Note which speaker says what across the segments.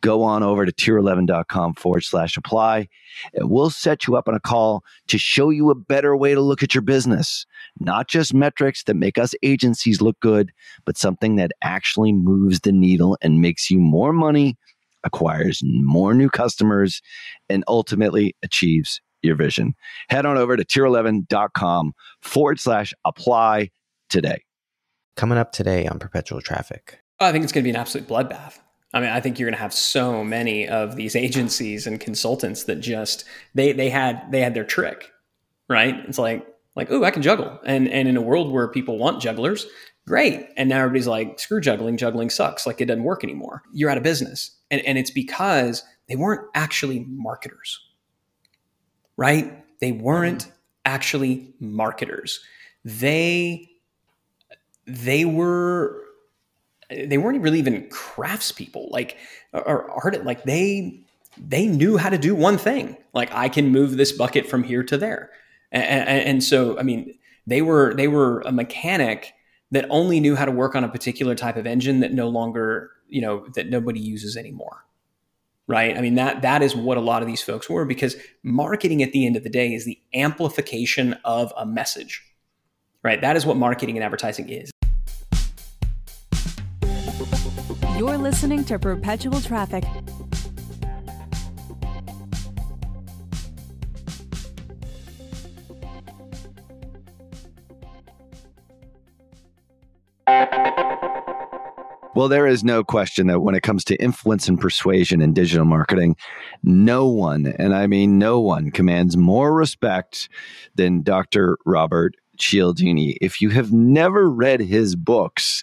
Speaker 1: go on over to tier11.com forward slash apply and we'll set you up on a call to show you a better way to look at your business. Not just metrics that make us agencies look good, but something that actually moves the needle and makes you more money, acquires more new customers, and ultimately achieves your vision. Head on over to tier11.com forward slash apply today.
Speaker 2: Coming up today on Perpetual Traffic.
Speaker 3: I think it's going to be an absolute bloodbath. I mean, I think you're going to have so many of these agencies and consultants that just they they had they had their trick, right? It's like like oh, I can juggle, and and in a world where people want jugglers, great, and now everybody's like screw juggling, juggling sucks, like it doesn't work anymore. You're out of business, and and it's because they weren't actually marketers right? They weren't actually marketers. They they were they weren't really even craftspeople like or art like they they knew how to do one thing like i can move this bucket from here to there and, and, and, so i mean they were they were a mechanic that only knew how to work on a particular type of engine that no longer you know that nobody uses anymore right? I mean that that is what a lot of these folks were because marketing at the end of the day is the amplification of a message. Right? That is what marketing and advertising is.
Speaker 4: You're listening to Perpetual Traffic
Speaker 1: Well, there is no question that when it comes to influence and persuasion in digital marketing, no one, and I mean no one, commands more respect than Dr. Robert Cialdini. If you have never read his books,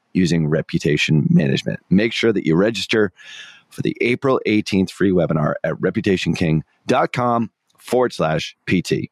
Speaker 1: using reputation management. Make sure that you register for the April 18th free webinar at reputationking.com forward slash PT.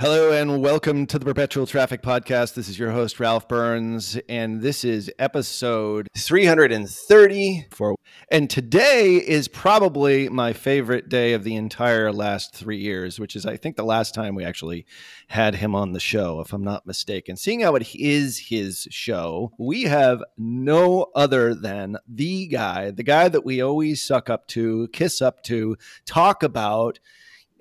Speaker 1: Hello and welcome to the Perpetual Traffic Podcast. This is your host, Ralph Burns, and this is episode 330. For, and today is probably my favorite day of the entire last three years, which is, I think, the last time we actually had him on the show, if I'm not mistaken. Seeing how it is his show, we have no other than the guy, the guy that we always suck up to, kiss up to, talk about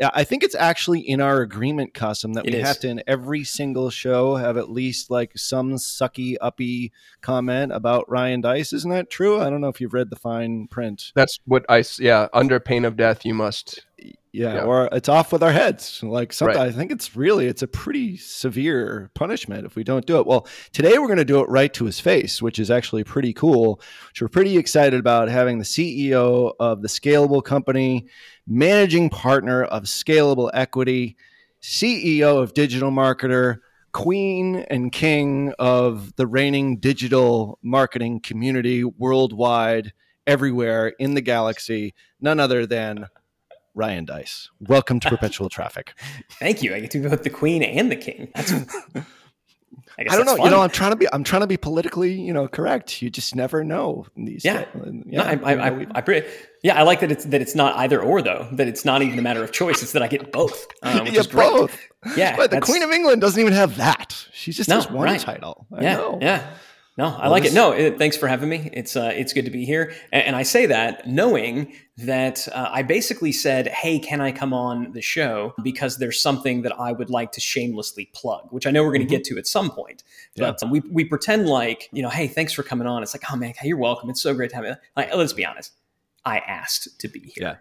Speaker 1: I think it's actually in our agreement, custom that it we is. have to in every single show have at least like some sucky uppy comment about Ryan Deiss. Isn't that true? I don't know if you've read the fine print.
Speaker 5: That's what I yeah. Under pain of death, you must.
Speaker 1: Yeah, yeah. or it's off with our heads. Like sometimes right. I think it's really it's a pretty severe punishment if we don't do it. Well, today we're going to do it right to his face, which is actually pretty cool. Which we're pretty excited about having the CEO of the scalable company managing partner of Scalable Equity, CEO of Digital Marketer, queen and king of the reigning digital marketing community worldwide, everywhere in the galaxy, none other than
Speaker 6: Ryan Deiss. Welcome to Perpetual Traffic.
Speaker 3: Thank you. I get to be both the queen and the king. I, guess
Speaker 6: I don't know.
Speaker 3: that's
Speaker 6: You know. I'm trying to be. I'm trying to be politically, you know, correct. You just never know these.
Speaker 3: Yeah.
Speaker 6: days.
Speaker 3: No, I, I, I, I, pre- yeah, I like that it's that it's not either or though. That it's not even a matter of choice. It's that I get both. Um,
Speaker 6: yeah, both.
Speaker 3: Yeah,
Speaker 6: but the Queen of England doesn't even have that. She just
Speaker 3: No,
Speaker 6: has one
Speaker 3: right.
Speaker 6: title. I
Speaker 3: yeah,
Speaker 6: know.
Speaker 3: yeah. No, I
Speaker 6: Well,
Speaker 3: like
Speaker 6: this-
Speaker 3: it. No, it, thanks for having me. It's uh, it's good to be here, and, and I say that knowing that uh, I basically said, "Hey, can I come on the show?" Because there's something that I would like to shamelessly plug, which I know we're going to get to at some point. But um, we we pretend like you know, "Hey, thanks for coming on." It's like, "Oh man, you're welcome. It's so great to have you." Like, let's be honest, I asked to be here.
Speaker 6: Yeah.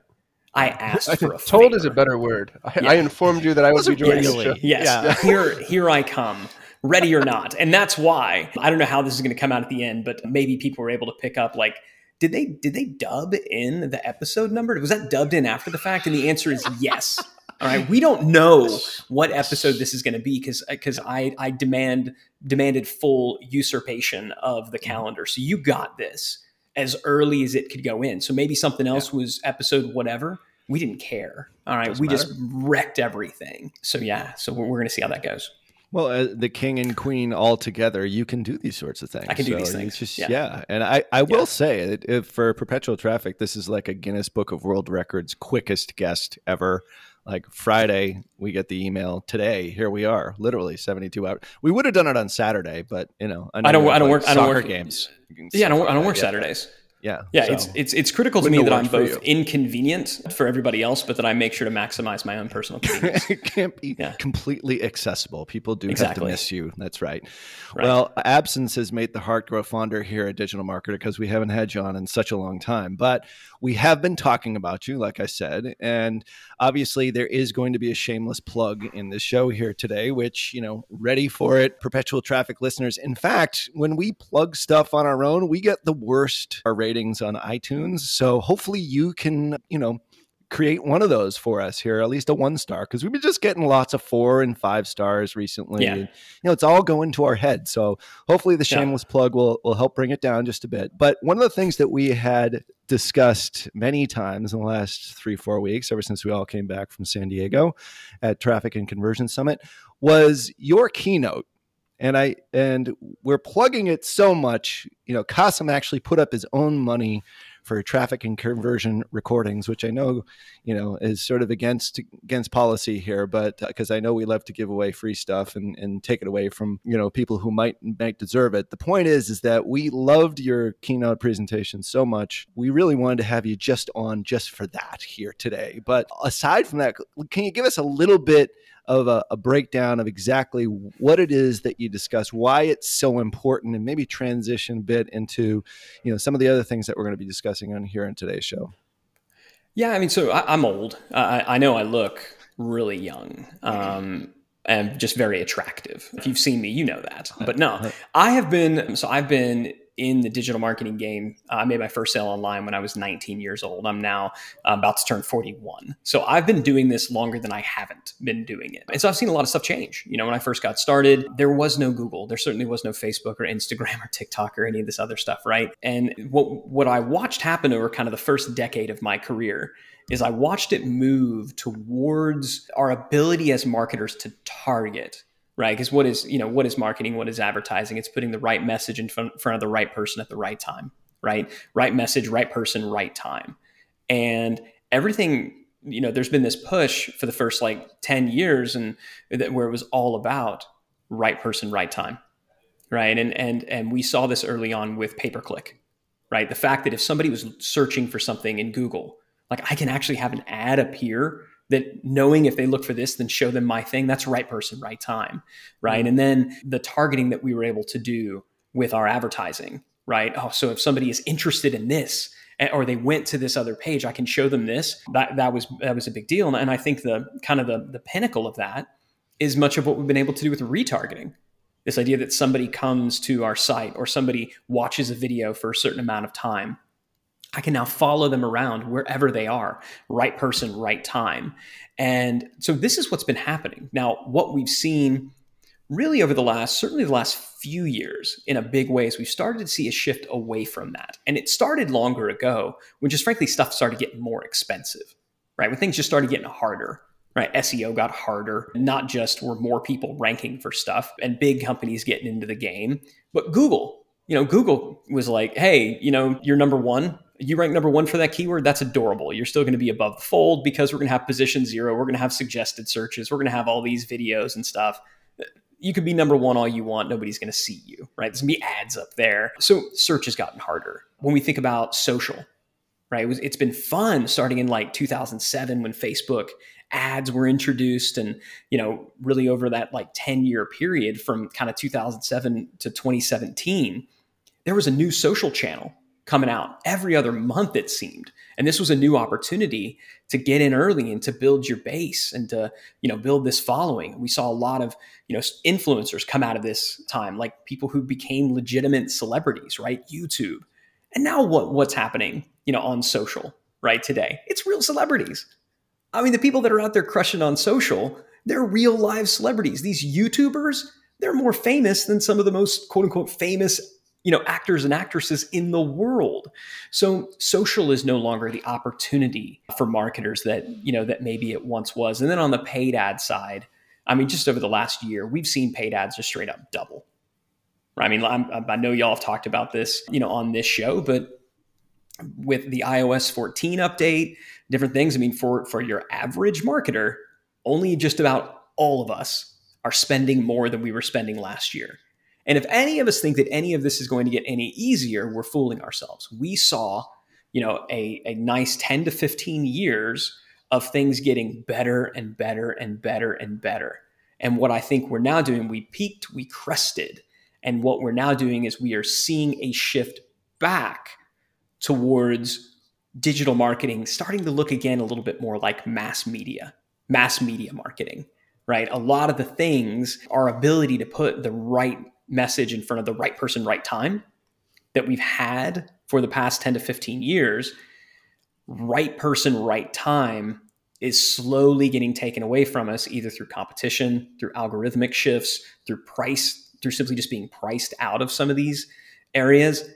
Speaker 3: I asked
Speaker 5: I
Speaker 3: for a
Speaker 5: told
Speaker 3: favor.
Speaker 5: is a better word. I,
Speaker 3: Yeah.
Speaker 5: I informed you that I would be
Speaker 6: Wasn't
Speaker 5: joining
Speaker 3: yes,
Speaker 5: the show.
Speaker 3: Yes,
Speaker 6: Yeah.
Speaker 3: here here I come, ready or not, and that's why I don't know how this is going to come out at the end, but maybe people were able to pick up like. Did they did they dub in the episode number? Was that dubbed in after the fact? And the answer is yes. All right, we don't know what episode this is going to be because because I I demand demanded full usurpation of the mm-hmm. calendar. So you got this as early as it could go in. So maybe something else was episode whatever. We didn't care. All right,
Speaker 6: Doesn't
Speaker 3: we just wrecked everything. So yeah, so we're, we're going to see how that goes.
Speaker 6: Well, uh, the king and queen all together, you can do these sorts of things.
Speaker 3: I can do these things.
Speaker 6: Just,
Speaker 3: Yeah.
Speaker 6: yeah. And I, I will
Speaker 3: Yeah.
Speaker 6: say, it, if for perpetual traffic, this is like a Guinness Book of World Records quickest guest ever. Like Friday, we get the email. Today, here we are, literally seventy-two hours. We would have done it on Saturday, but you know,
Speaker 3: I don't- I don't
Speaker 6: like,
Speaker 3: work- I don't work-
Speaker 6: games.
Speaker 3: Yeah, I don't, I don't work. Saturdays.
Speaker 6: Yeah,
Speaker 3: Yeah,
Speaker 6: so-
Speaker 3: it's it's it's critical to
Speaker 5: Wouldn't
Speaker 3: me that I'm both inconvenient for everybody else, but that I make sure to maximize my own personal convenience.
Speaker 6: it can't be
Speaker 3: Yeah.
Speaker 6: completely accessible. People do have to miss you. That's right.
Speaker 3: Right.
Speaker 6: Well, absence has made the heart grow fonder here at Digital Marketer because we haven't had you on in such a long time. But we have been talking about you, like I said, and obviously there is going to be a shameless plug in the show here today, which you know, ready for it, perpetual traffic listeners. In fact, when we plug stuff on our own, we get the worst ratings on iTunes. So hopefully you can, you know create one of those for us here, at least a one star, because we've been just getting lots of four and five stars recently.
Speaker 3: Yeah.
Speaker 6: And, you know, it's all going to our head. So hopefully the
Speaker 3: Yeah.
Speaker 6: shameless plug will will help bring it down just a bit. But one of the things that we had discussed many times in the last three, four weeks, ever since we all came back from San Diego at Traffic and Conversion Summit, was your keynote. And I and we're plugging it so much, you know, Kasim actually put up his own money for traffic and conversion recordings, which I know, you know, is sort of against against policy here, but uh, because I know we love to give away free stuff and, and take it away from you know people who might might deserve it. The point is, is that we loved your keynote presentation so much, we really wanted to have you just on just for that here today. But aside from that, can you give us a little bit? Of a, a breakdown of exactly what it is that you discuss, why it's so important, and maybe transition a bit into you know some of the other things that we're going to be discussing on here in today's show.
Speaker 3: Yeah, I mean, so I, I'm old. I, I know I look really young. Um, and just very attractive. If you've seen me, you know that. But no, I have been. So I've been in the digital marketing game. Uh, I made my first sale online when I was 19 years old. I'm now uh, about to turn 41. So I've been doing this longer than I haven't been doing it. And so I've seen a lot of stuff change. You know, when I first got started, there was no Google. There certainly was no Facebook or Instagram or TikTok or any of this other stuff, right? And what what I watched happen over kind of the first decade of my career is I watched it move towards our ability as marketers to target right? Because what is you know what is marketing? What is advertising? It's putting the right message in front, front of the right person at the right time right? Right message right person right time. And everything you know there's been this push for the first like 10 years and that where it was all about right person right time right? And and and we saw this early on with pay per click right? The fact that if somebody was searching for something in google like i can actually have an ad appear that knowing if they look for this then show them my thing. That's right person right time right? And then the targeting that we were able to do with our advertising right? Oh so if somebody is interested in this eh, or they went to this other page i can show them this. That that was that was a big deal. And i think the kind of the the pinnacle of that is much of what we've been able to do with retargeting. This idea that somebody comes to our site or somebody watches a video for a certain amount of time I can now follow them around wherever they are, right person, right time. And so this is what's been happening. Now, what we've seen really over the last, certainly the last few years in a big way is we've started to see a shift away from that. And it started longer ago when just frankly stuff started getting more expensive. right? When things just started getting harder, right? SEO got harder. Not just were more people ranking for stuff and big companies getting into the game, but Google, you know, Google was like, hey, you know, you're number one. You rank number one for that keyword. That's adorable. You're still going to be above the fold because we're going to have position zero. We're going to have suggested searches. We're going to have all these videos and stuff. You could be number one all you want. Nobody's going to see you, right? There's going to be ads up there. So search has gotten harder. When we think about social, right? It was, it's been fun starting in like 2007 when Facebook ads were introduced and, you know, really over that like 10 year period from kind of 2007 to 2017, there was a new social channel coming out every other month, it seemed. And this was a new opportunity to get in early and to build your base and to, you know, build this following. We saw a lot of, you know, influencers come out of this time, like people who became legitimate celebrities, right? YouTube. And now what what's happening, you know, on social, right? Today. It's real celebrities. I mean, the people that are out there crushing on social, they're real live celebrities. These YouTubers, they're more famous than some of the most quote unquote famous you know actors and actresses in the world. So social is no longer the opportunity for marketers that you know that maybe it once was. And then on the paid ad side i mean just over the last year we've seen paid ads just straight up double. I mean I'm, i know y'all have talked about this you know on this show but with the ios 14 update different things i mean for for your average marketer only just about all of us are spending more than we were spending last year and if any of us think that any of this is going to get any easier, we're fooling ourselves. We saw, you know, a, a nice 10 to 15 years of things getting better and better and better and better. And what I think we're now doing, we peaked, we crested. And what we're now doing is we are seeing a shift back towards digital marketing starting to look again a little bit more like mass media, mass media marketing, right? A lot of the things, our ability to put the right message in front of the right person, right time that we've had for the past 10 to 15 years, right person, right time is slowly getting taken away from us either through competition, through algorithmic shifts, through price, through simply just being priced out of some of these areas.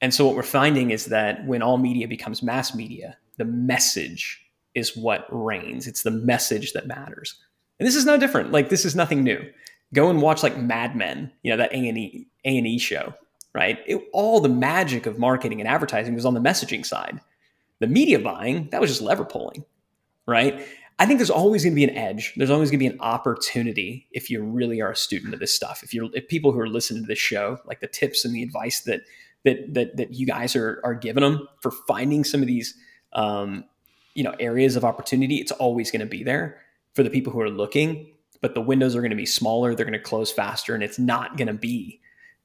Speaker 3: And so what we're finding is that when all media becomes mass media, the message is what reigns. It's the message that matters. And this is no different. Like this is nothing new go and watch like Mad Men, you know, that A&E, A&E show, right? It, all the magic of marketing and advertising was on the messaging side. The media buying, that was just lever pulling, right? I think there's always going to be an edge. There's always going to be an opportunity if you really are a student of this stuff. If you're if people who are listening to this show, like the tips and the advice that that that that you guys are are giving them for finding some of these um, you know areas of opportunity, it's always going to be there for the people who are looking but the windows are going to be smaller, they're going to close faster, and it's not going to be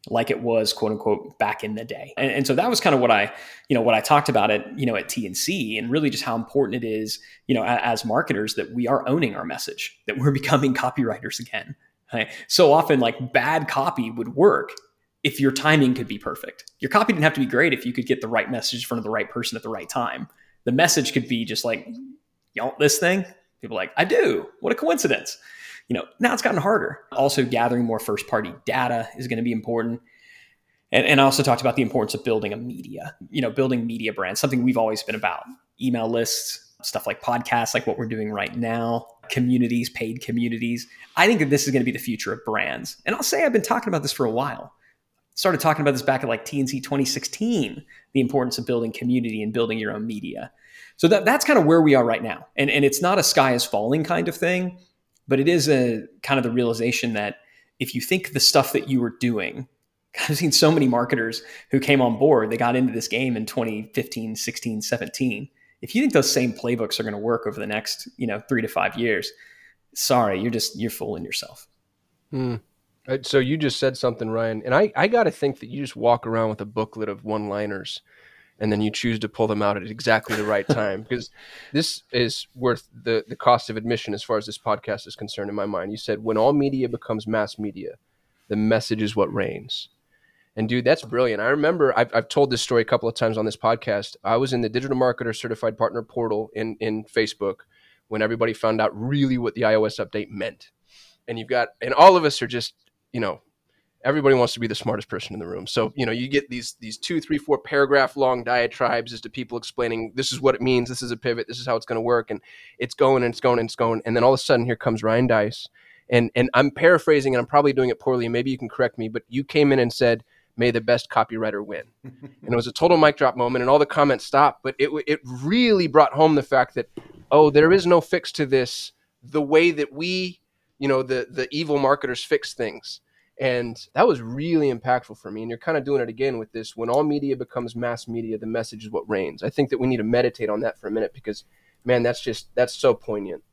Speaker 3: like it was quote unquote back in the day. And, and, so that was kind of what I, you know, what I talked about it, you know, at TNC and really just how important it is, you know, as marketers that we are owning our message, that we're becoming copywriters again. Right? So often like bad copy would work if your timing could be perfect. Your copy didn't have to be great if you could get the right message in front of the right person at the right time. The message could be just like, you want this thing? People like, I do. What a coincidence you know, now it's gotten harder. Also, gathering more first party data is going to be important. And, and I also talked about the importance of building a media, you know, building media brands, something we've always been about. Email lists, stuff like podcasts, like what we're doing right now, communities, paid communities. I think that this is going to be the future of brands. And I'll say I've been talking about this for a while. Started talking about this back at like TNC 2016, the importance of building community and building your own media. So that, that's kind of where we are right now. And, and it's not a sky is falling kind of thing but it is a kind of the realization that if you think the stuff that you were doing, I've seen so many marketers who came on board, they got into this game in 2015, 16, 17. If you think those same playbooks are going to work over the next, you know, three to five years, sorry, you're just, you're fooling yourself.
Speaker 5: Hmm. So you just said something, Ryan, and I, I got to think that you just walk around with a booklet of one liners and then you choose to pull them out at exactly the right time because this is worth the the cost of admission as far as this podcast is concerned in my mind. You said when all media becomes mass media, the message is what reigns. And dude, that's brilliant. I remember I've, I've told this story a couple of times on this podcast. I was in the digital marketer certified partner portal in, in Facebook when everybody found out really what the iOS update meant. And you've got, and all of us are just, you know, everybody wants to be the smartest person in the room. So, you know, you get these these two, three, four paragraph long diatribes as to people explaining this is what it means, this is a pivot, this is how it's going to work, and it's going and it's going and it's going, and then all of a sudden here comes Ryan Deiss, and and I'm paraphrasing and I'm probably doing it poorly, and maybe you can correct me, but you came in and said, "May the best copywriter win," and it was a total mic drop moment, and all the comments stopped, but it it really brought home the fact that oh, there is no fix to this the way that we, you know, the the evil marketers fix things and that was really impactful for me. And you're kind of doing it again with this. When all media becomes mass media, the message is what reigns. I think that we need to meditate on that for a minute because, man, that's just, that's so poignant.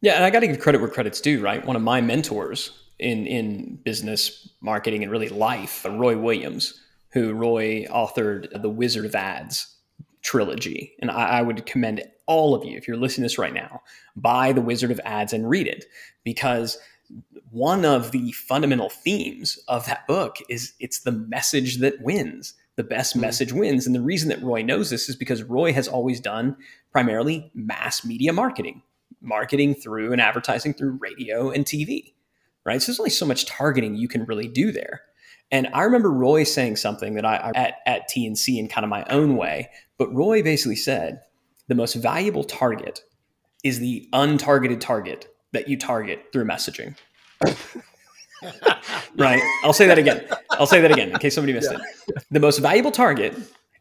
Speaker 3: Yeah. And I got to give credit where credit's due, right? One of my mentors in, in business, marketing, and really life, uh, Roy Williams, who Roy authored The Wizard of Ads trilogy. And I, I would commend all of you, if you're listening to this right now, buy The Wizard of Ads and read it because one of the fundamental themes of that book is it's the message that wins. The best mm-hmm. message wins. And the reason that Roy knows this is because Roy has always done primarily mass media marketing, marketing through and advertising through radio and TV, right? So there's only so much targeting you can really do there. And I remember Roy saying something that I, at, at TNC in kind of my own way, but Roy basically said the most valuable target is the untargeted target that you target through messaging. right. I'll say that again. I'll say that again in case somebody missed yeah. it. The most valuable target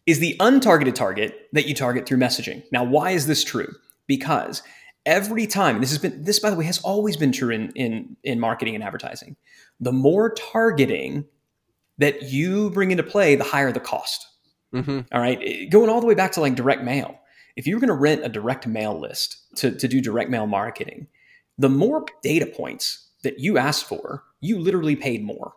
Speaker 3: is the untargeted target that you target through messaging. Now, why is this true? Because every time, this has been this by the way has always been true in in in marketing and advertising. The more targeting that you bring into play, the higher the cost. Mm-hmm. All right, going all the way back to like direct mail. If you're going to rent a direct mail list to, to do direct mail marketing, the more data points that you asked for, you literally paid more.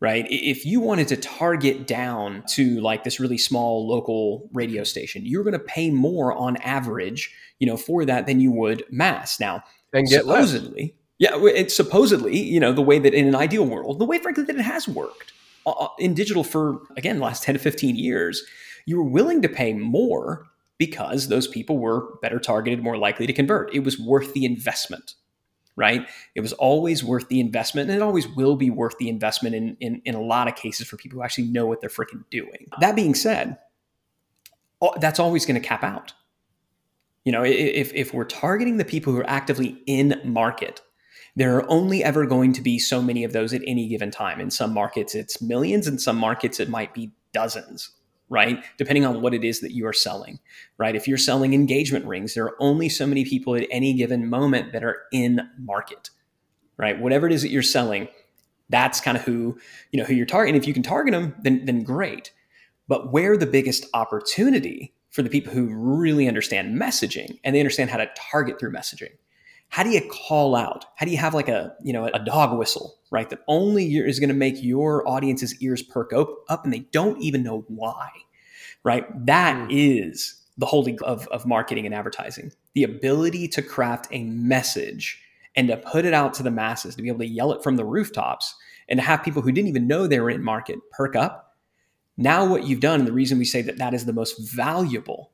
Speaker 3: Right. If you wanted to target down to like this really small local radio station, you're going to pay more on average, you know, for that than you would mass. Now,
Speaker 5: and get
Speaker 3: supposedly,
Speaker 5: less.
Speaker 3: yeah, it's supposedly, you know, the way that in an ideal world, the way frankly that it has worked uh, uh, in digital for again the last 10 to 15 years, you were willing to pay more because those people were better targeted, more likely to convert. It was worth the investment, right? It was always worth the investment, and it always will be worth the investment in, in, in a lot of cases for people who actually know what they're freaking doing. That being said, that's always going to cap out. You know, if, if we're targeting the people who are actively in market, there are only ever going to be so many of those at any given time. In some markets, it's millions. In some markets, it might be dozens right? Depending on what it is that you are selling, right? If you're selling engagement rings, there are only so many people at any given moment that are in market, right? Whatever it is that you're selling, that's kind of who, you know, who you're targeting. If you can target them, then, then great. But where the biggest opportunity for the people who really understand messaging and they understand how to target through messaging, how do you call out? How do you have like a, you know, a dog whistle, right? That only is going to make your audience's ears perk up and they don't even know why, right? That mm. is the holy of, of marketing and advertising. The ability to craft a message and to put it out to the masses, to be able to yell it from the rooftops and to have people who didn't even know they were in market perk up. Now, what you've done, and the reason we say that that is the most valuable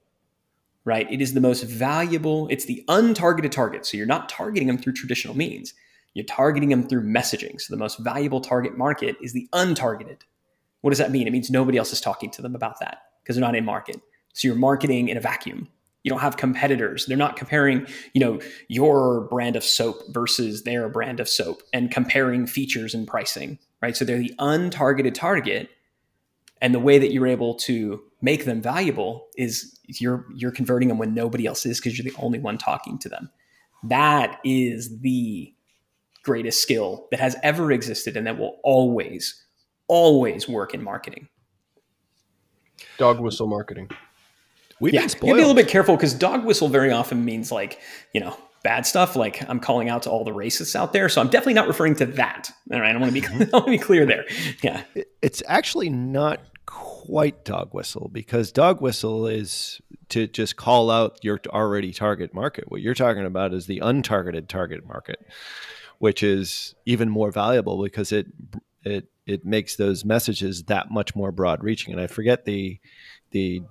Speaker 3: right? It is the most valuable, it's the untargeted target. So you're not targeting them through traditional means. You're targeting them through messaging. So the most valuable target market is the untargeted. What does that mean? It means nobody else is talking to them about that because they're not in market. So you're marketing in a vacuum. You don't have competitors. They're not comparing, you know, your brand of soap versus their brand of soap and comparing features and pricing, right? So they're the untargeted target. And the way that you're able to make them valuable is you're you're converting them when nobody else is because you're the only one talking to them. That is the greatest skill that has ever existed and that will always always work in marketing.
Speaker 5: Dog whistle marketing.
Speaker 3: We've yeah, been spoiled. be a little bit careful because dog whistle very often means like, you know, bad stuff. Like I'm calling out to all the racists out there. So I'm definitely not referring to that. All right. I want to be, mm-hmm. I want to be clear there. Yeah.
Speaker 1: It's actually not quite dog whistle because dog whistle is to just call out your already target market. What you're talking about is the untargeted target market, which is even more valuable because it it it makes those messages that much more broad reaching. And I forget the the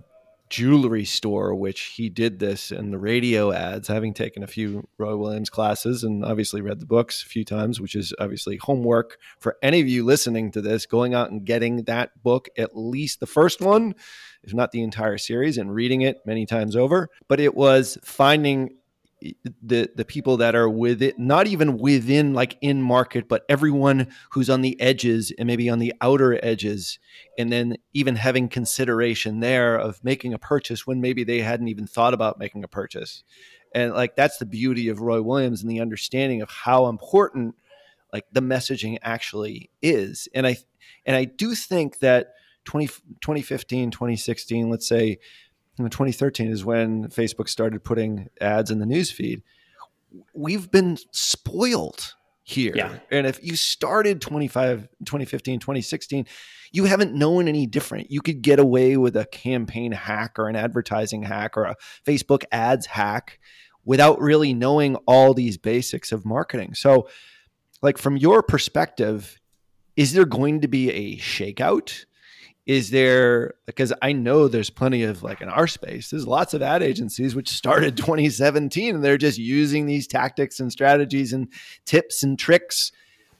Speaker 6: jewelry store, which he did this in the radio ads, having taken a few Roy Williams classes and obviously read the books a few times, which is obviously homework for any of you listening to this, going out and getting that book, at least the first one, if not the entire series, and reading it many times over. But it was finding the the people that are with it not even within like in market but everyone who's on the edges and maybe on the outer edges. And then even having consideration there of making a purchase when maybe they hadn't even thought about making a purchase. And like that's the beauty of roy williams and the understanding of how important like the messaging actually is. And i and i do think that 20, 2015 2016 let's say in 2013 is when Facebook started putting ads in the newsfeed. We've been spoiled here.
Speaker 3: Yeah.
Speaker 6: And if you started 25, 2015, 2016, you haven't known any different. You could get away with a campaign hack or an advertising hack or a Facebook ads hack without really knowing all these basics of marketing. So, like from your perspective, is there going to be a shakeout? Is there because i know there's plenty of like in our space there's lots of ad agencies which started 2017 and they're just using these tactics and strategies and tips and tricks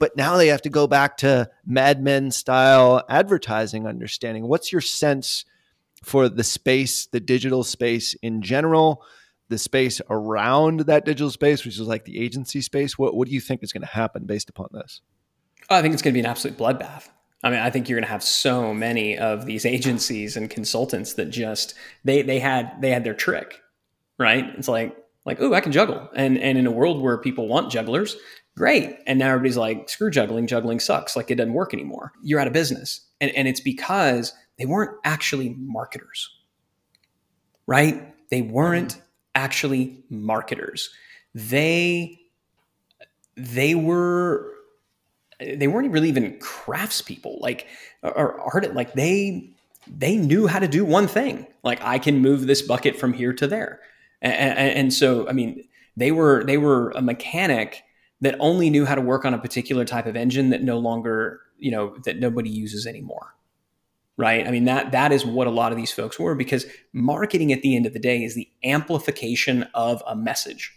Speaker 6: but now they have to go back to mad men style advertising understanding. What's your sense for the space the digital space in general the space around that digital space which is like the agency space? What, what do you think is going to happen based upon this?
Speaker 3: Oh, I think it's going to be an absolute bloodbath I mean, I think you're going to have so many of these agencies and consultants that just they they had they had their trick, right? It's like like oh, I can juggle, and and in a world where people want jugglers, great, and now everybody's like screw juggling, juggling sucks, like it doesn't work anymore. You're out of business, and and it's because they weren't actually marketers, right? They weren't mm-hmm. actually marketers. They they were they weren't really even craftspeople like or art like they they knew how to do one thing. Like i can move this bucket from here to there. And, and, and, so i mean they were they were a mechanic that only knew how to work on a particular type of engine that no longer you know that nobody uses anymore. Right? I mean that that is what a lot of these folks were because marketing at the end of the day is the amplification of a message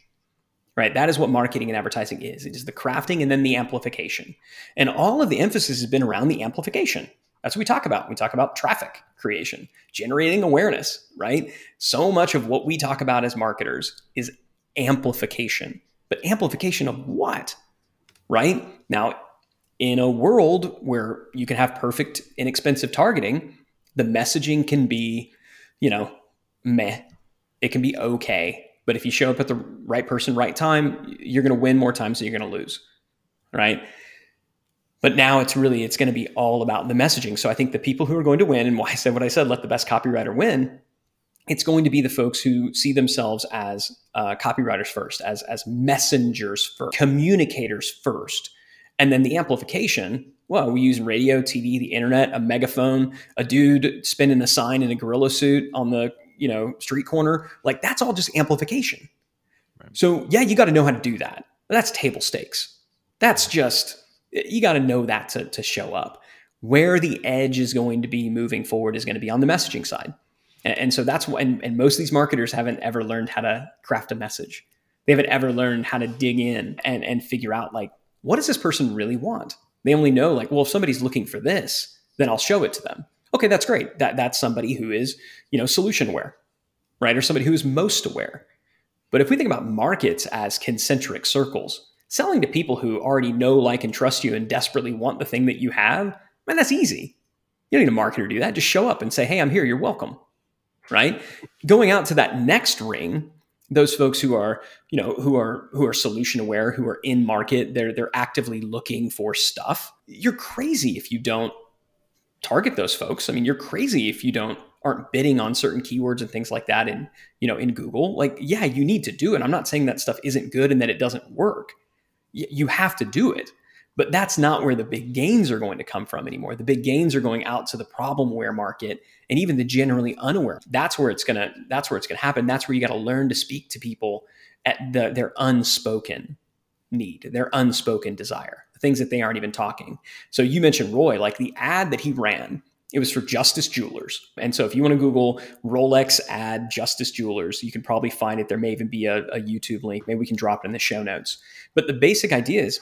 Speaker 3: right? That is what marketing and advertising is. It is the crafting and then the amplification. And all of the emphasis has been around the amplification. That's what we talk about. We talk about traffic creation, generating awareness, right? So much of what we talk about as marketers is amplification. But amplification of what? Right? Now, in a world where you can have perfect, inexpensive targeting, the messaging can be, you know, meh. It can be okay but if you show up at the right person, right time, you're going to win more times than you're going to lose. Right. But now it's really, it's going to be all about the messaging. So I think the people who are going to win, and why I said what I said, let the best copywriter win, it's going to be the folks who see themselves as uh, copywriters first, as, as messengers first, communicators first. And then the amplification, well, we use radio, TV, the internet, a megaphone, a dude spinning a sign in a gorilla suit on the you know street corner like that's all just amplification. Right. so yeah you got to know how to do that. That's table stakes. That's just you got to know that to, to show up. Where the edge is going to be moving forward is going to be on the messaging side. And, and so that's what and, and most of these marketers haven't ever learned how to craft a message. They haven't ever learned how to dig in and and figure out like what does this person really want? They only know like well if somebody's looking for this then i'll show it to them okay, that's great. That that's somebody who is, you know, solution aware, right? Or somebody who is most aware. But if we think about markets as concentric circles, selling to people who already know, like, and trust you and desperately want the thing that you have, man, that's easy. You don't need a marketer to do that. Just show up and say, hey, I'm here. You're welcome. Right? Going out to that next ring, those folks who are, you know, who are who are solution aware, who are in market, they're they're actively looking for stuff. You're crazy if you don't target those folks. I mean, you're crazy if you don't aren't bidding on certain keywords and things like that in, you know, in Google. Like, yeah, you need to do it. I'm not saying that stuff isn't good and that it doesn't work. Y- you have to do it. But that's not where the big gains are going to come from anymore. The big gains are going out to the problem aware market and even the generally unaware. That's where it's gonna that's where it's gonna happen. That's where you got to learn to speak to people at the, their unspoken need, their unspoken desire things that they aren't even talking. So you mentioned Roy, like the ad that he ran it was for Justice Jewelers. And so if you want to Google Rolex ad Justice Jewelers, you can probably find it. There may even be a, a, YouTube link. Maybe we can drop it in the show notes. But the basic idea is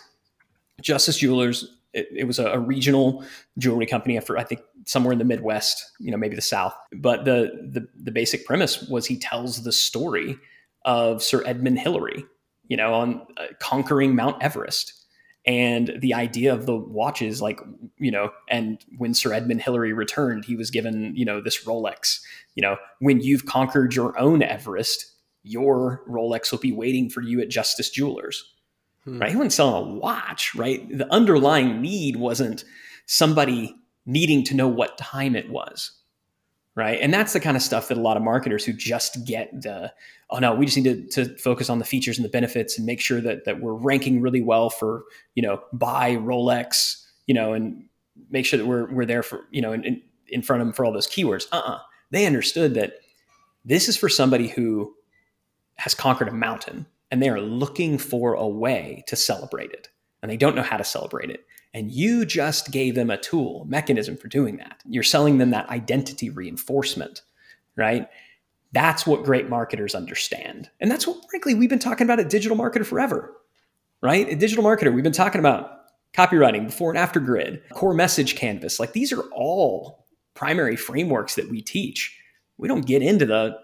Speaker 3: Justice Jewelers, it, it was a, a, regional jewelry company for, I think, somewhere in the Midwest, you know, maybe the South. But the, the, the basic premise was he tells the story of Sir Edmund Hillary, you know, on uh, conquering Mount Everest and the idea of the watches like you know and when sir edmund hillary returned he was given you know this rolex. You know when you've conquered your own everest your rolex will be waiting for you at justice jewelers. Hmm. right? He wasn't selling a watch right? The underlying need wasn't somebody needing to know what time it was right and that's the kind of stuff that a lot of marketers who just get the oh no, we just need to, to focus on the features and the benefits and make sure that that we're ranking really well for you know buy Rolex, you know, and make sure that we're we're there for you know in, in front of them for all those keywords. Uh uh-uh. uh They understood that this is for somebody who has conquered a mountain and they are looking for a way to celebrate it and they don't know how to celebrate it. And you just gave them a tool, mechanism for doing that. You're selling them that identity reinforcement, right? That's what great marketers understand. And that's what, frankly, we've been talking about at Digital Marketer forever, right? At Digital Marketer, we've been talking about copywriting, before and after grid, core message canvas. Like these are all primary frameworks that we teach. We don't get into the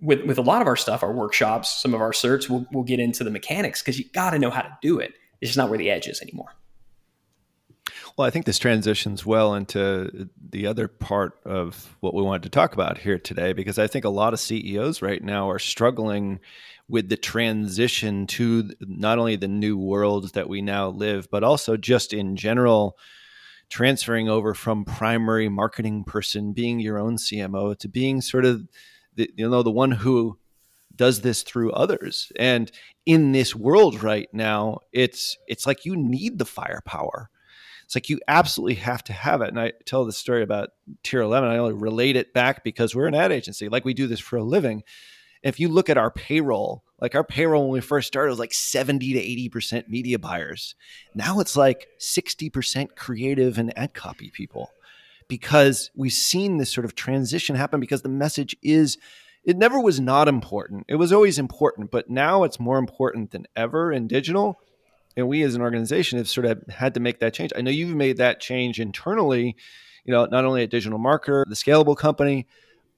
Speaker 3: with with a lot of our stuff, our workshops, some of our certs, we'll, we'll get into the mechanics because you got to know how to do it. It's just not where the edge is anymore.
Speaker 6: Well, I think this transitions well into the other part of what we wanted to talk about here today, because I think a lot of CEOs right now are struggling with the transition to not only the new world that we now live, but also just in general transferring over from primary marketing person being your own CMO to being sort of the, you know the one who does this through others. And in this world right now, it's it's like you need the firepower it's like you absolutely have to have it. And I tell the story about tier 11. I only relate it back because we're an ad agency. Like we do this for a living. If you look at our payroll, like our payroll when we first started was like 70 to 80% media buyers. Now it's like 60% creative and ad copy people because we've seen this sort of transition happen because the message is it never was not important. It was always important, but now it's more important than ever in digital and we as an organization have sort of had to make that change. I know you've made that change internally, you know, not only at Digital Marketer, the scalable company,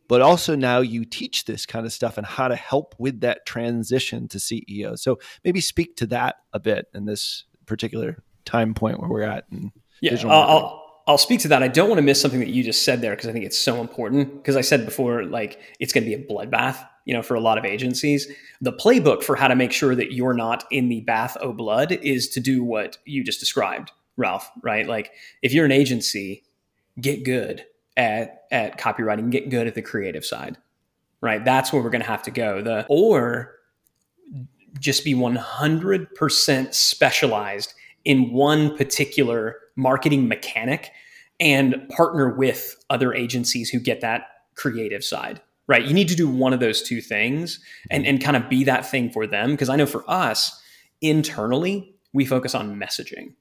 Speaker 6: but also now you teach this kind of stuff and how to help with that transition to CEO. So maybe speak to that a bit in this particular time point where we're at. In
Speaker 3: yeah, I'll, I'll, I'll speak to that. I don't want to miss something that you just said there because I think it's so important. Because I said before, like it's going to be a bloodbath you know, for a lot of agencies. The playbook for how to make sure that you're not in the bath of blood is to do what you just described, Ralph, right? Like if you're an agency, get good at at copywriting, get good at the creative side. Right? That's where we're going to have to go. The or just be 100% specialized in one particular marketing mechanic and partner with other agencies who get that creative side right? You need to do one of those two things and, and kind of be that thing for them. Because I know for us internally, we focus on messaging.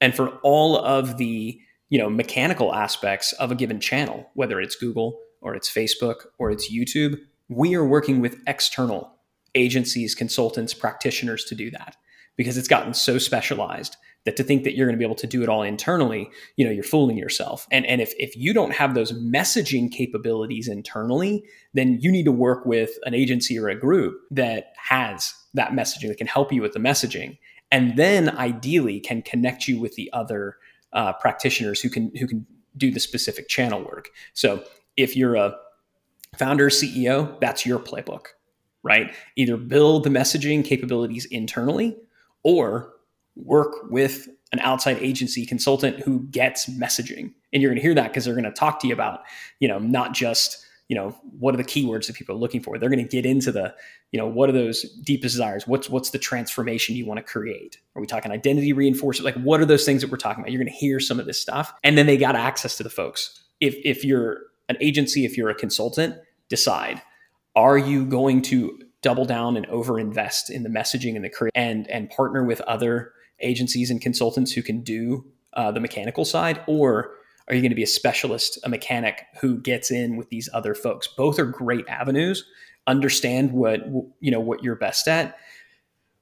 Speaker 3: And for all of the you know mechanical aspects of a given channel, whether it's Google or it's Facebook or it's YouTube, we are working with external agencies, consultants, practitioners to do that because it's gotten so specialized that to think that you're going to be able to do it all internally, you know, you're fooling yourself. And and if if you don't have those messaging capabilities internally, then you need to work with an agency or a group that has that messaging that can help you with the messaging, and then ideally can connect you with the other uh, practitioners who can who can do the specific channel work. So if you're a founder CEO, that's your playbook, right? Either build the messaging capabilities internally or work with an outside agency consultant who gets messaging. And you're going to hear that because they're going to talk to you about, you know, not just, you know, what are the keywords that people are looking for. They're going to get into the, you know, what are those deepest desires? What's what's the transformation you want to create? Are we talking identity reinforcement? Like what are those things that we're talking about? You're going to hear some of this stuff. And then they got access to the folks. If if you're an agency, if you're a consultant, decide are you going to double down and overinvest in the messaging and the create and and partner with other agencies and consultants who can do uh, the mechanical side, or are you going to be a specialist, a mechanic who gets in with these other folks? Both are great avenues. Understand what you know what you're best at.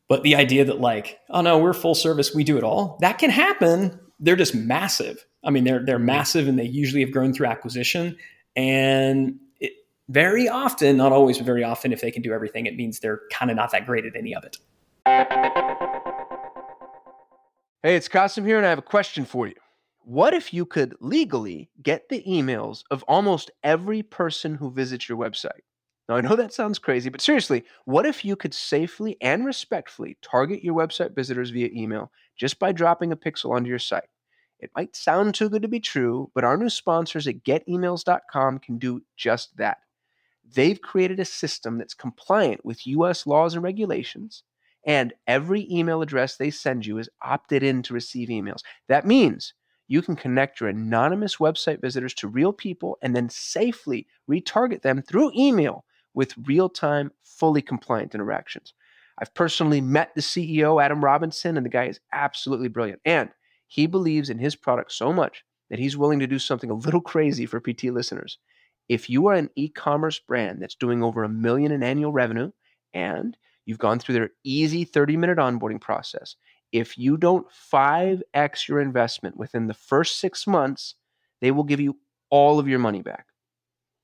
Speaker 3: But the idea that like, oh no, we're full service, we do it all, that can happen. They're just massive. I mean, they're they're massive and they usually have grown through acquisition. And it, very often, not always, but very often, if they can do everything, it means they're kind of not that great at any of it.
Speaker 5: Hey, it's Kasim here, and I have a question for you. What if you could legally get the emails of almost every person who visits your website? Now, I know that sounds crazy, but seriously, what if you could safely and respectfully target your website visitors via email just by dropping a pixel onto your site? It might sound too good to be true, but our new sponsors at getemails.com can do just that. They've created a system that's compliant with US laws and regulations, and every email address they send you is opted in to receive emails. That means you can connect your anonymous website visitors to real people and then safely retarget them through email with real time, fully compliant interactions. I've personally met the CEO, Adam Robinson, and the guy is absolutely brilliant. And he believes in his product so much that he's willing to do something a little crazy for PT listeners. If you are an e commerce brand that's doing over a million in annual revenue and you've gone through their easy 30 minute onboarding process if you don't 5x your investment within the first six months, they will give you all of your money back.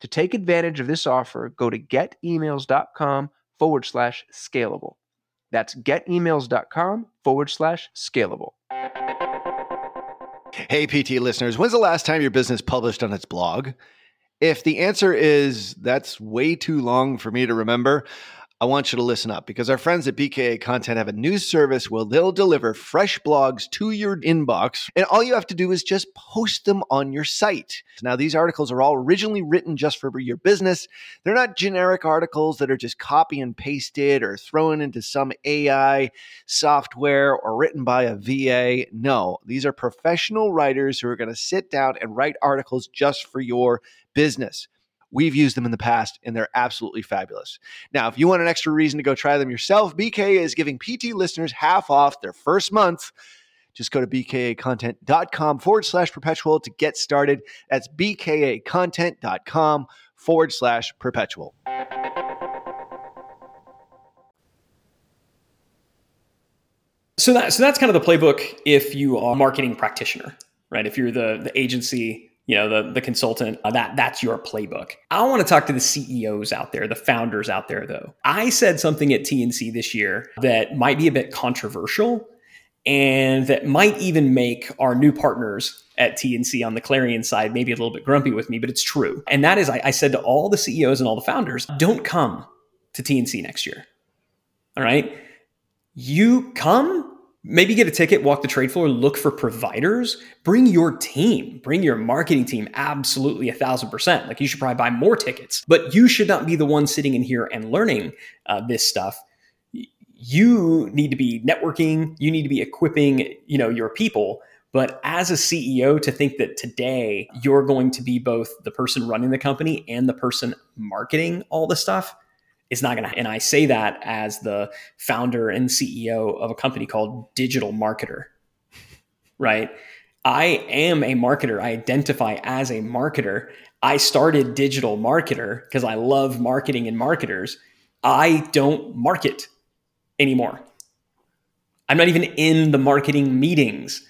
Speaker 5: To take advantage of this offer, go to getemails.com forward slash scalable. That's getemails.com forward slash scalable.
Speaker 1: Hey, PT listeners, when's the last time your business published on its blog? If the answer is that's way too long for me to remember, I want you to listen up because our friends at BKA Content have a news service where they'll deliver fresh blogs to your inbox, and all you have to do is just post them on your site. Now, these articles are all originally written just for your business. They're not generic articles that are just copy and pasted or thrown into some AI software or written by a VA. No, these are professional writers who are going to sit down and write articles just for your business. We've used them in the past and they're absolutely fabulous. Now, if you want an extra reason to go try them yourself, BKA is giving PT listeners half off their first month. Just go to bkacontent.com forward slash perpetual to get started. That's bkacontent.com forward slash perpetual.
Speaker 3: So that so that's kind of the playbook if you are a marketing practitioner, right? If you're the the agency you know the the consultant uh, that that's your playbook. I want to talk to the ceos out there the founders out there though. I said something at tnc this year that might be a bit controversial and that might even make our new partners at tnc on the clarion side maybe a little bit grumpy with me but it's true. And that is I, I said to all the ceos and all the founders don't come to tnc next year. All right? You come maybe get a ticket, walk the trade floor, look for providers, bring your team, bring your marketing team absolutely a thousand percent. Like you should probably buy more tickets, but you should not be the one sitting in here and learning uh, this stuff. You need to be networking. You need to be equipping, you know, your people. But as a CEO, to think that today you're going to be both the person running the company and the person marketing all the stuff, it's not going to. And I say that as the founder and CEO of a company called Digital Marketer, right? I am a marketer. I identify as a marketer. I started Digital Marketer because I love marketing and marketers. I don't market anymore. I'm not even in the marketing meetings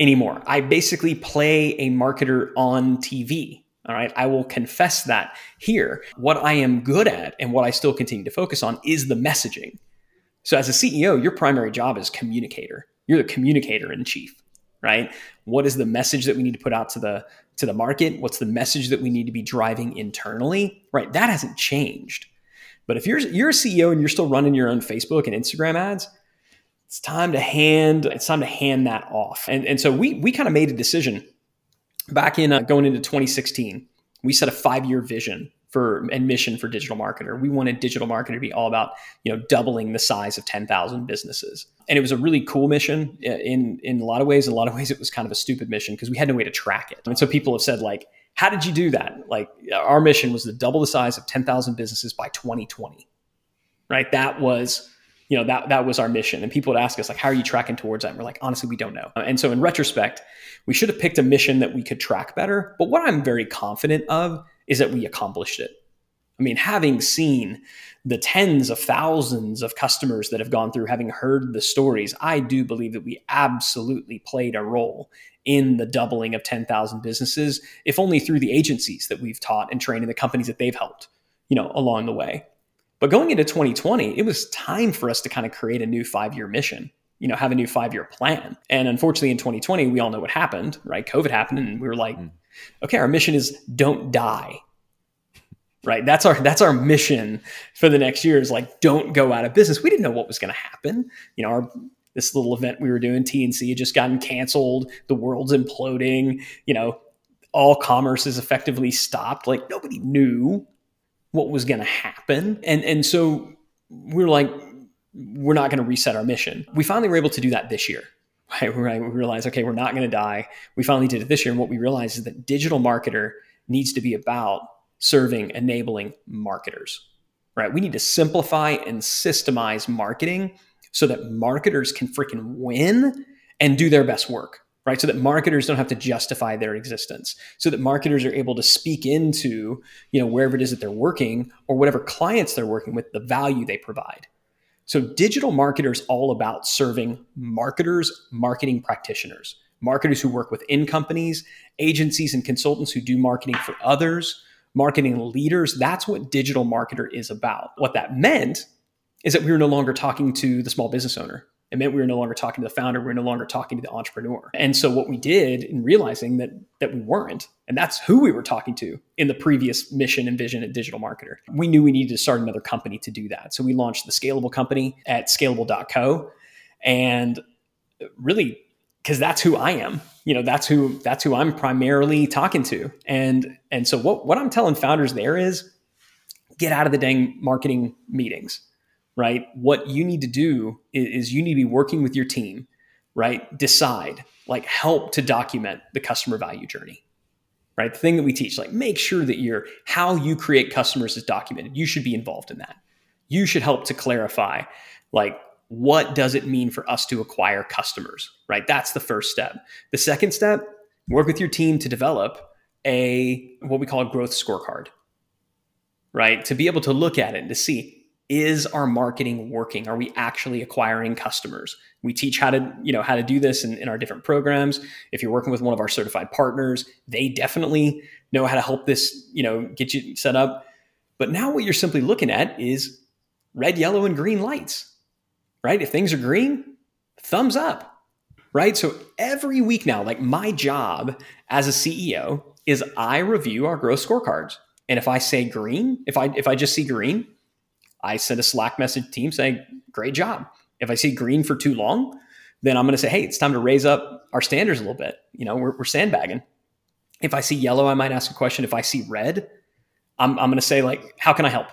Speaker 3: anymore. I basically play a marketer on TV. All right. I will confess that here. What I am good at and what I still continue to focus on is the messaging. So, as a CEO, your primary job is communicator. You're the communicator in chief, right? What is the message that we need to put out to the to the market? What's the message that we need to be driving internally? Right? That hasn't changed. But if you're you're a CEO and you're still running your own Facebook and Instagram ads, it's time to hand it's time to hand that off. And and so we we kind of made a decision back in uh, going into 2016, we set a five year vision for and mission for digital marketer. We wanted digital marketer to be all about you know doubling the size of 10,000 businesses, and it was a really cool mission uh, in in a lot of ways. In a lot of ways, it was kind of a stupid mission because we had no way to track it. And so people have said like, "How did you do that?" Like our mission was to double the size of 10,000 businesses by 2020. Right, that was you know, that that was our mission. And people would ask us like, how are you tracking towards that? And we're like, honestly, we don't know. Uh, and so in retrospect, we should have picked a mission that we could track better. But what I'm very confident of is that we accomplished it. I mean, having seen the tens of thousands of customers that have gone through, having heard the stories, I do believe that we absolutely played a role in the doubling of 10,000 businesses, if only through the agencies that we've taught and trained and the companies that they've helped, you know, along the way. But going into 2020, it was time for us to kind of create a new five year mission, you know, have a new five year plan. And unfortunately, in 2020, we all know what happened, right? COVID happened, and we were like, mm. okay, our mission is don't die. Right. That's our that's our mission for the next year is like don't go out of business. We didn't know what was going to happen. You know, our this little event we were doing, TNC, had just gotten canceled. The world's imploding. You know, all commerce is effectively stopped. Like nobody knew what was going to happen. And, and so we are like, we're not going to reset our mission. We finally were able to do that this year. Right? We realized, okay, we're not going to die. We finally did it this year. And what we realized is that digital marketer needs to be about serving, enabling marketers, right? We need to simplify and systemize marketing so that marketers can freaking win and do their best work right? So that marketers don't have to justify their existence, so that marketers are able to speak into, you know, wherever it is that they're working or whatever clients they're working with, the value they provide. So digital marketers all about serving marketers, marketing practitioners, marketers who work within companies, agencies and consultants who do marketing for others, marketing leaders. That's what digital marketer is about. What that meant is that we were no longer talking to the small business owner it meant we were no longer talking to the founder, we were no longer talking to the entrepreneur. And so what we did in realizing that that we weren't, and that's who we were talking to in the previous mission and vision at Digital Marketer, we knew we needed to start another company to do that. So we launched the Scalable company at scalable.co. And really, because that's who I am. You know, that's who that's who I'm primarily talking to. And and so what what I'm telling founders there is get out of the dang marketing meetings right? What you need to do is, you need to be working with your team, right? Decide, like help to document the customer value journey, right? The thing that we teach, like make sure that your how you create customers is documented. You should be involved in that. You should help to clarify, like what does it mean for us to acquire customers, right? That's the first step. The second step, work with your team to develop a what we call a growth scorecard, right? To be able to look at it and to see is our marketing working? Are we actually acquiring customers? We teach how to you know how to do this in, in, our different programs. If you're working with one of our certified partners they definitely know how to help this you know get you set up. But now what you're simply looking at is red yellow and green lights right? If things are green thumbs up right? So every week now like my job as a ceo is i review our growth scorecards. And if i say green if i if i just see green I send a Slack message team saying, great job. If I see green for too long, then I'm going to say, hey, it's time to raise up our standards a little bit. You know, we're, we're sandbagging. If I see yellow, I might ask a question. If I see red, I'm, I'm going to say, like, how can I help?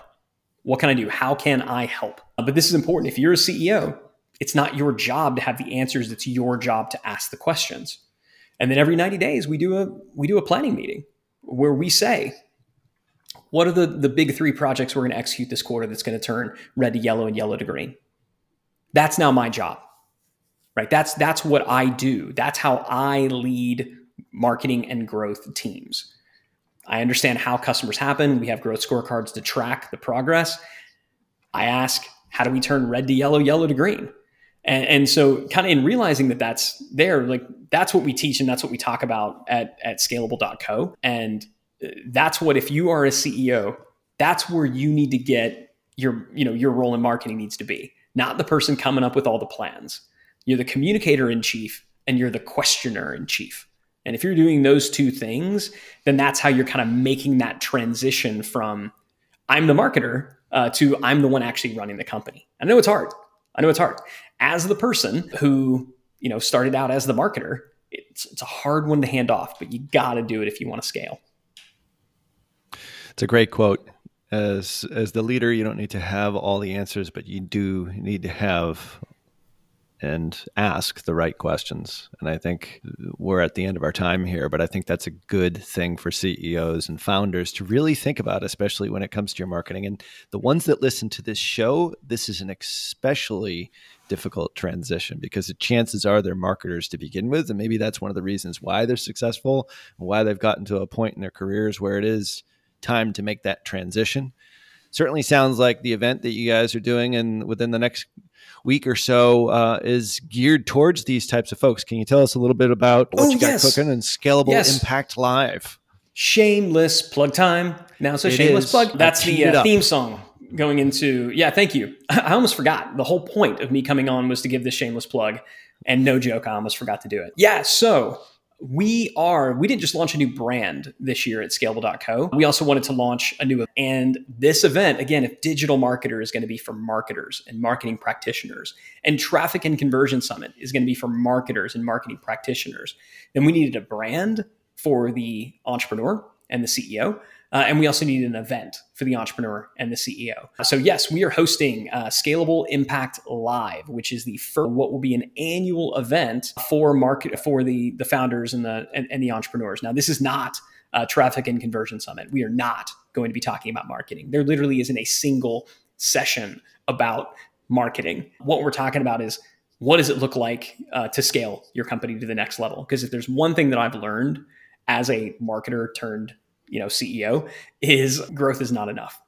Speaker 3: What can I do? How can I help? Uh, but this is important. If you're a CEO, it's not your job to have the answers. It's your job to ask the questions. And then every 90 days, we do a we do a planning meeting where we say, what are the, the big three projects we're going to execute this quarter that's going to turn red to yellow and yellow to green? That's now my job, right? That's, that's what I do. That's how I lead marketing and growth teams. I understand how customers happen. We have growth scorecards to track the progress. I ask, how do we turn red to yellow, yellow to green? And, and, so kind of in realizing that that's there, like that's what we teach and that's what we talk about at, at scalable.co. And that's what if you are a CEO, that's where you need to get your you know your role in marketing needs to be. Not the person coming up with all the plans. You're the communicator in chief and you're the questioner in chief. And if you're doing those two things, then that's how you're kind of making that transition from I'm the marketer uh, to I'm the one actually running the company. I know it's hard. I know it's hard. As the person who you know started out as the marketer, it's, it's a hard one to hand off, but you got to do it if you want to scale.
Speaker 6: It's a great quote. As as the leader, you don't need to have all the answers, but you do need to have and ask the right questions. And I think we're at the end of our time here, but I think that's a good thing for CEOs and founders to really think about, especially when it comes to your marketing. And the ones that listen to this show, this is an especially difficult transition because the chances are they're marketers to begin with. And maybe that's one of the reasons why they're successful and why they've gotten to a point in their careers where it is time to make that transition. Certainly sounds like the event that you guys are doing and within the next week or so uh, is geared towards these types of folks. Can you tell us a little bit about what
Speaker 3: Oh,
Speaker 6: you got
Speaker 3: yes.
Speaker 6: cooking and Scalable
Speaker 3: Yes.
Speaker 6: Impact Live?
Speaker 3: Shameless plug time. Now it's a
Speaker 6: It
Speaker 3: shameless
Speaker 6: is.
Speaker 3: plug. That's the uh, theme song going into. Yeah, thank you. I almost forgot. The whole point of me coming on was to give this shameless plug. And no joke, I almost forgot to do it. Yeah, so we are, we didn't just launch a new brand this year at scalable.co. We also wanted to launch a new, and this event, again, if digital marketer is going to be for marketers and marketing practitioners, and traffic and conversion summit is going to be for marketers and marketing practitioners, then we needed a brand for the entrepreneur and the CEO. Uh, and we also need an event for the entrepreneur and the CEO. So yes, we are hosting uh, Scalable Impact Live, which is the first what will be an annual event for market for the the founders and the and, and the entrepreneurs. Now, this is not uh, Traffic and Conversion Summit. We are not going to be talking about marketing. There literally isn't a single session about marketing. What we're talking about is what does it look like uh, to scale your company to the next level? Because if there's one thing that I've learned as a marketer turned you know CEO is growth is not enough.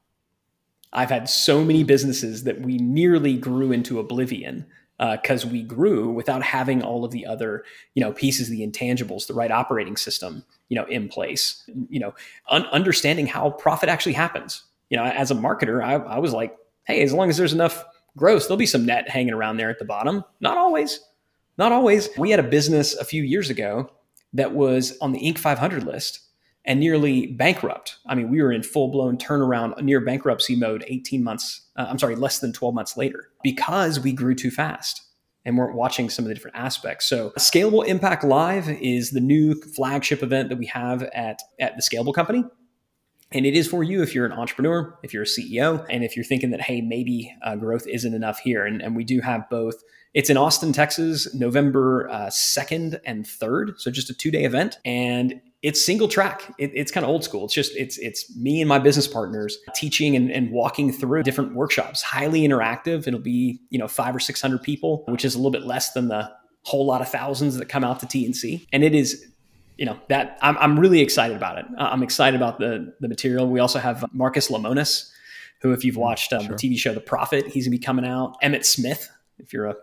Speaker 3: I've had so many businesses that we nearly grew into oblivion uh, because we grew without having all of the other you know pieces, the intangibles, the right operating system you know in place. You know, un- understanding how profit actually happens. You know, as a marketer, I, I was like, hey, as long as there's enough gross, there'll be some net hanging around there at the bottom. Not always. Not always. We had a business a few years ago that was on the Inc. 500 list and nearly bankrupt. I mean, we were in full blown turnaround, near bankruptcy mode 18 months, uh, I'm sorry, less than 12 months later because we grew too fast and weren't watching some of the different aspects. So, Scalable Impact Live is the new flagship event that we have at, at the Scalable Company. And it is for you if you're an entrepreneur, if you're a CEO, and if you're thinking that, hey, maybe uh, growth isn't enough here. And, and we do have both. It's in Austin, Texas, November uh, 2nd and 3rd. So just a two day event. And it's single track. It, it's kind of old school. It's just, it's, it's me and my business partners teaching and, and walking through different workshops, highly interactive. It'll be, you know, five or 600 people, which is a little bit less than the whole lot of thousands that come out to TNC. And it is you know that I'm, I'm really excited about it. I'm excited about the the material. We also have Marcus Lemonis, who, if you've watched um,
Speaker 6: Sure.
Speaker 3: the TV show The Profit, he's gonna be coming out. Emmitt Smith, if you're a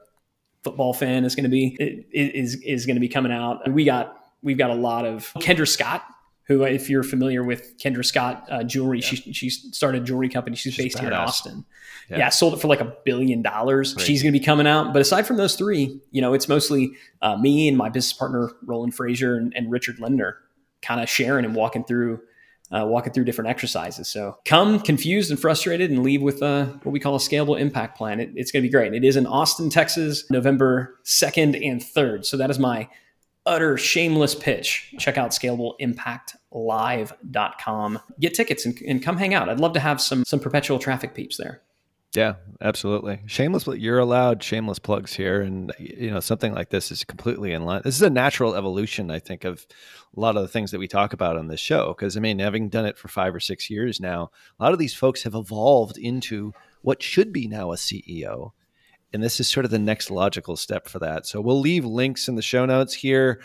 Speaker 3: football fan, is gonna be is is going to be coming out. We got we've got a lot of Kendra Scott. Who, if you're familiar with Kendra Scott uh, jewelry, she she started a jewelry company. She's,
Speaker 6: She's
Speaker 3: based here in. Austin.
Speaker 6: Yeah.
Speaker 3: Yeah. sold it for like a billion dollars. She's going to be coming out. But aside from those three, you know, it's mostly uh, me and my business partner Roland Frazier and, and Richard Lindner kind of sharing and walking through uh, walking through different exercises. So come confused and frustrated and leave with uh, what we call a scalable impact plan. It, it's going to be great. And it is in Austin, Texas, November 2nd and 3rd. So that is my utter shameless pitch. Check out scalableimpactlive.com. Get tickets and, and come hang out. I'd love to have some some perpetual traffic peeps there.
Speaker 6: Yeah, absolutely. Shameless, you're allowed shameless plugs here, and you know something like this is completely in line. This is a natural evolution, I think, of a lot of the things that we talk about on this show. Because I mean, having done it for five or six years now, a lot of these folks have evolved into what should be now a CEO, and this is sort of the next logical step for that. So we'll leave links in the show notes here.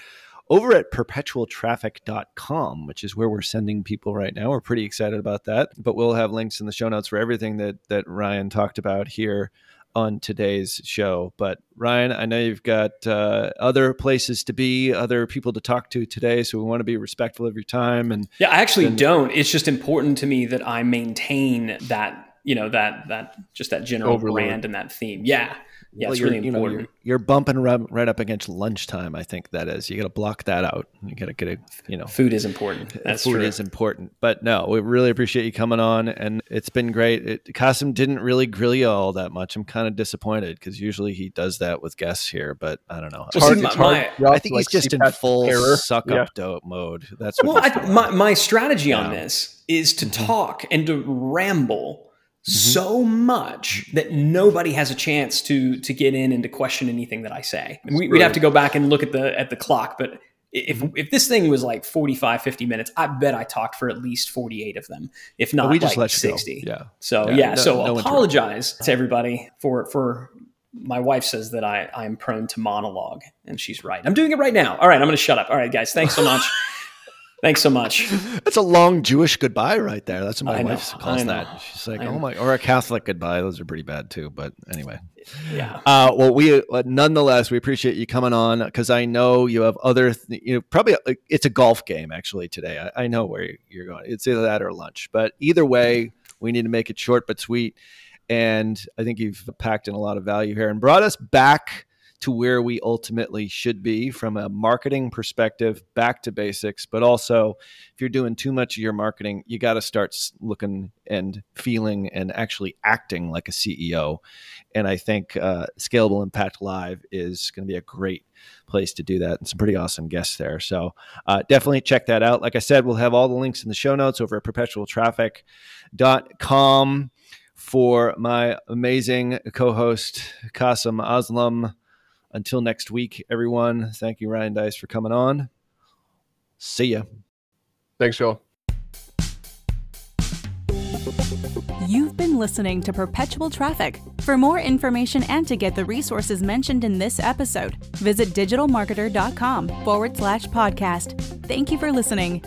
Speaker 6: Over at perpetualtraffic.com, which is where we're sending people right now. We're pretty excited about that. But we'll have links in the show notes for everything that that Ryan talked about here on today's show. But Ryan, I know you've got uh, other places to be, other people to talk to today, so we want to be respectful of your time. And
Speaker 3: Yeah, I actually
Speaker 6: Then-
Speaker 3: don't. It's just important to me that I maintain that, you know, that that just that general
Speaker 5: Overload.
Speaker 3: brand and that theme. Yeah. Yeah,
Speaker 6: well,
Speaker 3: it's
Speaker 6: you're,
Speaker 3: really
Speaker 6: you know,
Speaker 3: important.
Speaker 6: you're, you're bumping right, right up against lunchtime. I think that is. You got to block that out. You got to get a, you know,
Speaker 3: Food is important. That's
Speaker 6: food
Speaker 3: true.
Speaker 6: is important. But no, we really appreciate you coming on, and it's been great. It, Kasim didn't really grill you all that much. I'm kind of disappointed because usually he does that with guests here, but I don't know.
Speaker 3: Well, see, my- my-
Speaker 5: Rough,
Speaker 6: I think
Speaker 5: like
Speaker 6: he's just in full
Speaker 5: terror.
Speaker 6: suck
Speaker 5: Yeah.
Speaker 6: up dope mode. That's what
Speaker 3: well, I, my, my strategy on this is to
Speaker 6: Mhm.
Speaker 3: talk and to ramble so much that nobody has a chance to to get in and to question anything that I say. We, would have to go back and look at the at the clock, but if
Speaker 6: Mm-hmm.
Speaker 3: if this thing was like 45 50 minutes i bet i talked for at least 48 of them if not
Speaker 6: we just
Speaker 3: like
Speaker 6: let you go.
Speaker 3: 60
Speaker 6: Yeah.
Speaker 3: so
Speaker 6: Yeah,
Speaker 3: yeah,
Speaker 6: no-
Speaker 3: so
Speaker 6: no
Speaker 3: apologize to everybody for for my wife says that i i'm prone to monologue and she's right i'm doing it right now all right i'm gonna shut up all right guys thanks so much thanks so much
Speaker 6: That's a long Jewish goodbye right there. That's what my
Speaker 3: I know,
Speaker 6: wife calls that. She's like, oh my, or a Catholic goodbye. Those are pretty bad too. But anyway.
Speaker 3: yeah
Speaker 6: Uh, well, we uh, nonetheless we appreciate you coming on because I know you have other, th- you know, probably uh, it's a golf game actually today. I, I know where you're going. It's either that or lunch, but either way, we need to make it short but sweet. And I think you've packed in a lot of value here and brought us back to where we ultimately should be from a marketing perspective, back to basics. But also, if you're doing too much of your marketing, you got to start looking and feeling and actually acting like a CEO. And I think uh, Scalable Impact Live is going to be a great place to do that and some pretty awesome guests there. So uh, definitely check that out. Like I said, we'll have all the links in the show notes over at perpetualtraffic.com for my amazing co host, Kasim Aslam. Until next week, everyone, thank you, Ryan Deiss, for coming on. See ya.
Speaker 5: Thanks, Joel.
Speaker 4: You've been listening to Perpetual Traffic. For more information and to get the resources mentioned in this episode, visit digitalmarketer.com forward slash podcast. Thank you for listening.